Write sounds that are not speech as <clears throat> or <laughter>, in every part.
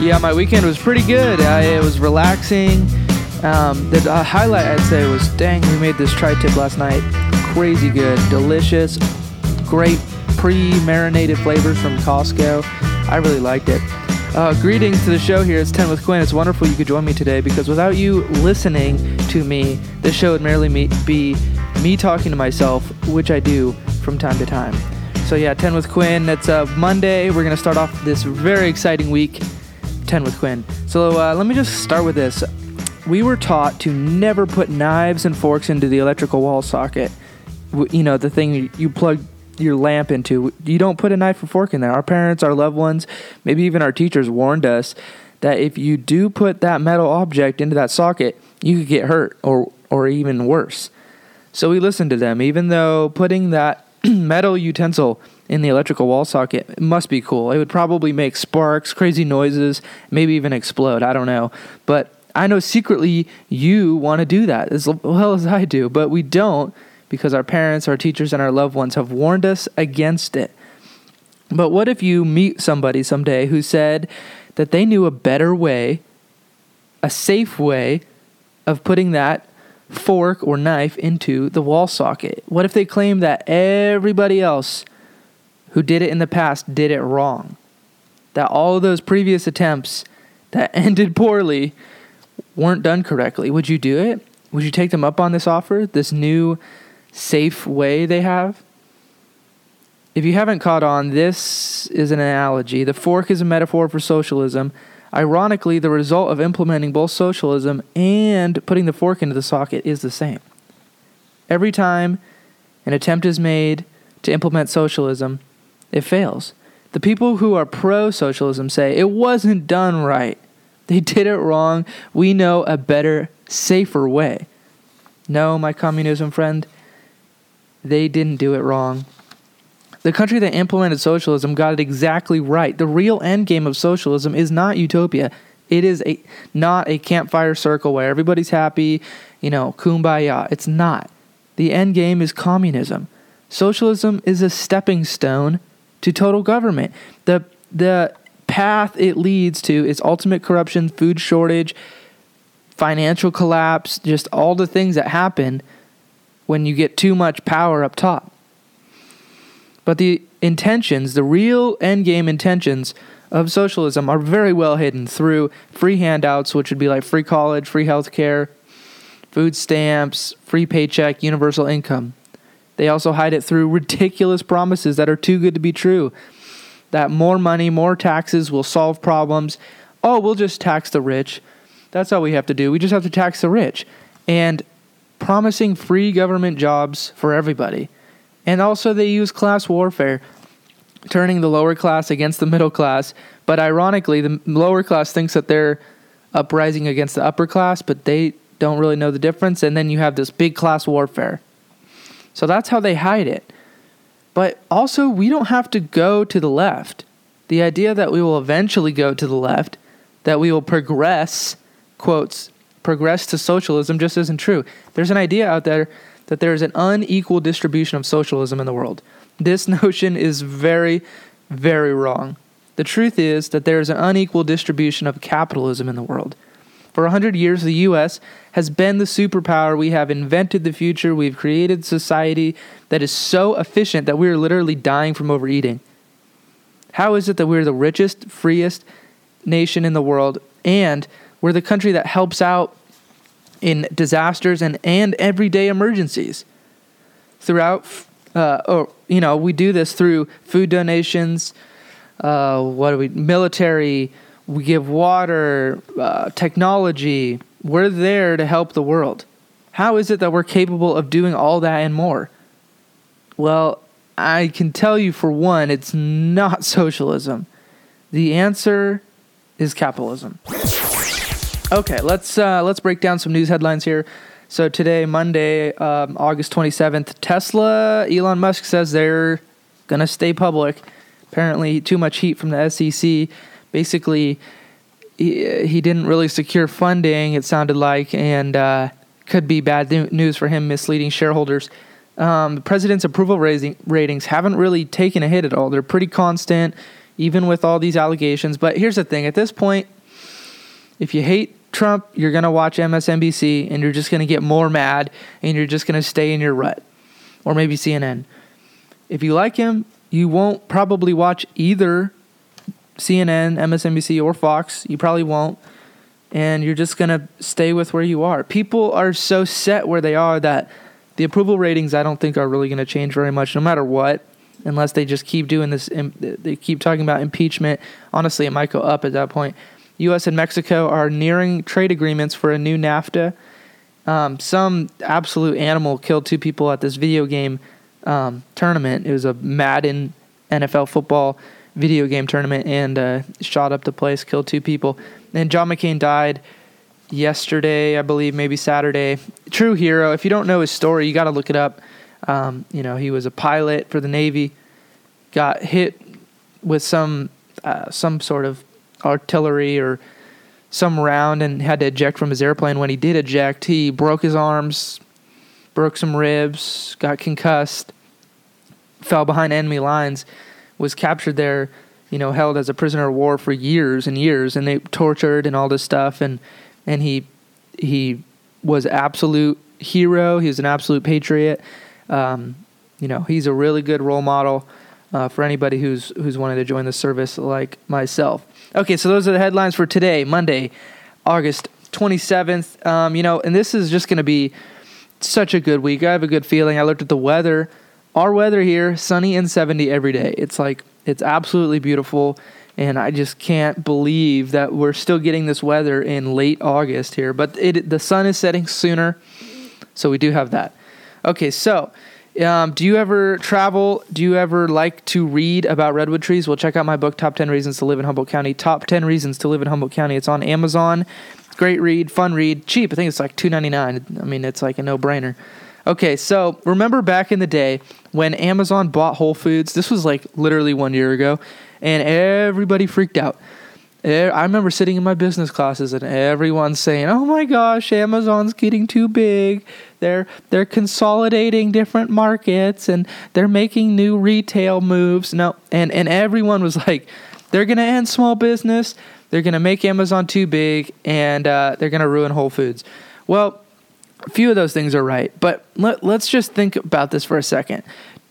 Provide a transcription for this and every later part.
Yeah, my weekend was pretty good. I, it was relaxing. Um, the uh, highlight I'd say was, dang, we made this tri-tip last night. Crazy good, delicious, great pre-marinated flavors from Costco. I really liked it. Uh, greetings to the show here. It's 10 with Quinn. It's wonderful you could join me today because without you listening to me, this show would merely me- be me talking to myself, which I do from time to time. So yeah, 10 with Quinn. It's uh, Monday. We're gonna start off this very exciting week. 10 with Quinn. So uh, let me just start with this. We were taught to never put knives and forks into the electrical wall socket. You know, the thing you plug your lamp into. You don't put a knife or fork in there. Our parents, our loved ones, maybe even our teachers warned us that if you do put that metal object into that socket, you could get hurt or or even worse. So we listened to them, even though putting that <clears throat> metal utensil in the electrical wall socket must be cool. It would probably make sparks, crazy noises, maybe even explode. I don't know. But I know secretly you want to do that as well as I do, but we don't because our parents, our teachers, and our loved ones have warned us against it. But what if you meet somebody someday who said that they knew a better way, a safe way of putting that fork or knife into the wall socket? What if they claim that everybody else who did it in the past did it wrong? That all of those previous attempts that <laughs> ended poorly weren't done correctly? Would you do it? Would you take them up on this offer, this new safe way they have? If you haven't caught on, this is an analogy. The fork is a metaphor for socialism. Ironically, the result of implementing both socialism and putting the fork into the socket is the same. Every time an attempt is made to implement socialism, it fails. The people who are pro socialism say it wasn't done right. They did it wrong. We know a better, safer way. No, my communism friend, they didn't do it wrong. The country that implemented socialism got it exactly right. The real end game of socialism is not utopia. It is a not a campfire circle where everybody's happy, you know, kumbaya. It's not. The end game is communism. Socialism is a stepping stone to total government. The the path it leads to is ultimate corruption, food shortage, financial collapse, just all the things that happen when you get too much power up top. But the intentions, the real end game intentions of socialism are very well hidden through free handouts, which would be like free college, free health care, food stamps, free paycheck, universal income. They also hide it through ridiculous promises that are too good to be true. That more money, more taxes will solve problems. Oh, we'll just tax the rich. That's all we have to do. We just have to tax the rich. And promising free government jobs for everybody. And also, they use class warfare, turning the lower class against the middle class. But ironically, the lower class thinks that they're uprising against the upper class, but they don't really know the difference. And then you have this big class warfare. So that's how they hide it. But also, we don't have to go to the left. The idea that we will eventually go to the left, that we will progress, quotes, progress to socialism just isn't true. There's an idea out there that there is an unequal distribution of socialism in the world. This <laughs> notion is very, very wrong. The truth is that there is an unequal distribution of capitalism in the world. For 100 years, the US has been the superpower. We have invented the future. We've created society that is so efficient that we are literally dying from overeating. How is it that we're the richest, freest nation in the world and we're the country that helps out in disasters and, and everyday emergencies? Throughout, uh, or, you know, we do this through food donations, uh, what do we, military, we give water, uh, technology. We're there to help the world. How is it that we're capable of doing all that and more? Well, I can tell you for one, it's not <laughs> socialism. The answer is capitalism. Okay, let's uh, let's break down some news headlines here. So today, Monday, um, August twenty seventh, Tesla. Elon Musk says they're gonna stay public. Apparently, too much heat from the SEC. Basically, he, he didn't really secure funding. It sounded like, and uh, could be bad news for him, misleading shareholders. Um, the president's approval raising, ratings haven't really taken a hit at all. They're pretty constant. even with all these allegations. But here's the thing: at this point, if you hate Trump, you're gonna watch MSNBC, and you're just gonna get more mad, and you're just gonna stay in your rut, or maybe CNN. If you like him, you won't probably watch either CNN, MSNBC, or Fox. You probably won't. And you're just going to stay with where you are. People are so set where they are that the approval ratings, I don't think, are really going to change very much no matter what, unless they just keep doing this. They keep talking about impeachment. Honestly, it might go up at that point. U.S. and Mexico are nearing trade agreements for a new NAFTA. Um, some absolute animal killed two people at this video game um, tournament. It was a Madden NFL football video game tournament and uh, shot up the place, killed two people. And John McCain died yesterday, I believe, maybe Saturday. True hero. If you don't know his story, you got to look it up. Um, you know, he was a pilot for the Navy, got hit with some uh, some sort of artillery or some round and had to eject from his airplane. When he did eject, he broke his arms, broke some ribs, got concussed, fell behind enemy lines, was captured there, you know, held as a prisoner of war for years and years, and they tortured and all this stuff, and and he he was absolute hero. He was an absolute patriot. Um, you know, he's a really good role model uh, for anybody who's who's wanted to join the service like myself. Okay, so those are the headlines for today, Monday, August 27th. Um, you know, and this is just going to be such a good week. I have a good feeling. I looked at the weather. Our weather here, sunny and 70 every day. It's like, it's absolutely beautiful. And I just can't believe that we're still getting this weather in late August here. But it, the sun is setting sooner. So we do have that. Okay, so um, do you ever travel? Do you ever like to read about redwood trees? Well, check out my book, Top 10 Reasons to Live in Humboldt County. Top 10 Reasons to Live in Humboldt County. It's on Amazon. Great read, fun read, cheap. I think it's like two ninety nine. I mean, it's like a no brainer. Okay, so remember back in the day when Amazon bought Whole Foods? This was like literally one year ago, and everybody freaked out. I remember sitting in my business classes and everyone saying, "Oh my gosh, Amazon's getting too big. They're they're consolidating different markets and they're making new retail moves." No, and and everyone was like, "They're to end small business. They're to make Amazon too big and uh, they're to ruin Whole Foods. Well, a few of those things are right, but let, let's just think about this for a second.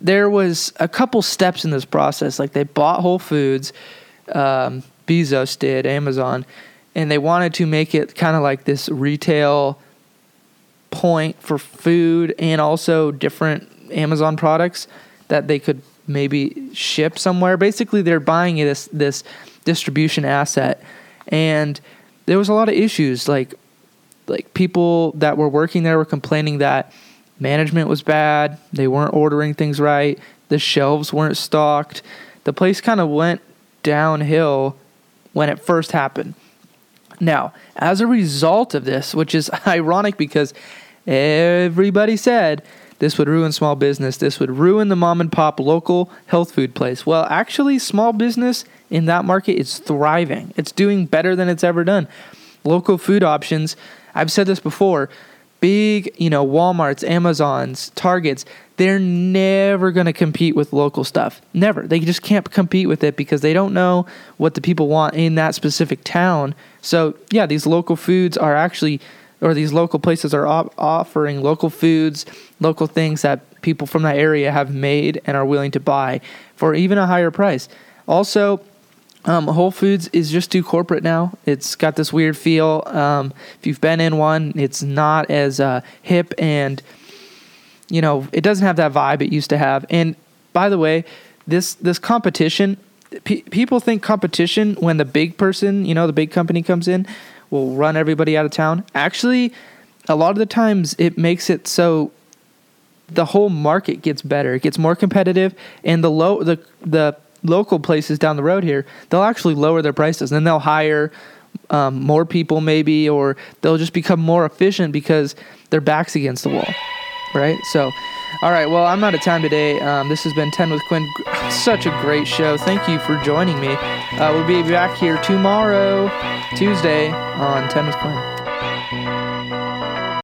There was a couple steps in this process. Like they bought Whole Foods, um, Bezos did, Amazon, and they wanted to make it kind of like this retail point for food and also different Amazon products that they could maybe ship somewhere. Basically, they're buying this this distribution asset, and there was a lot of issues. Like like people that were working there were complaining that management was bad. They weren't ordering things right. The shelves weren't stocked. The place kind of went downhill when it first happened. Now, as a result of this, which is <laughs> ironic because everybody said this would ruin small business. This would ruin the mom and pop local health food place. Well, actually, small business in that market is thriving. It's doing better than it's ever done. Local food options, I've said this before, big, you know, Walmarts, Amazons, Targets, they're never going to compete with local stuff. Never. They just can't compete with it because they don't know what the people want in that specific town. So, yeah, these local foods are actually or these local places are op- offering local foods, local things that people from that area have made and are willing to buy for even a higher price. Also, um, Whole Foods is just too corporate now. It's got this weird feel. Um, if you've been in one, it's not as uh, hip and you know it doesn't have that vibe it used to have. And by the way, this this competition, people think competition when the big person, you know, the big company comes in will run everybody out of town. Actually, a lot of the times it makes it so the whole market gets better. It gets more competitive, and the low the the local places down the road here they'll actually lower their prices, and then they'll hire um, more people maybe, or they'll just become more efficient because their backs against the wall, right? So. All right, well, I'm out of time today. Um, this has been 10 with Quinn. Such a great show. Thank you for joining me. Uh, we'll be back here tomorrow, Tuesday, on 10 with Quinn.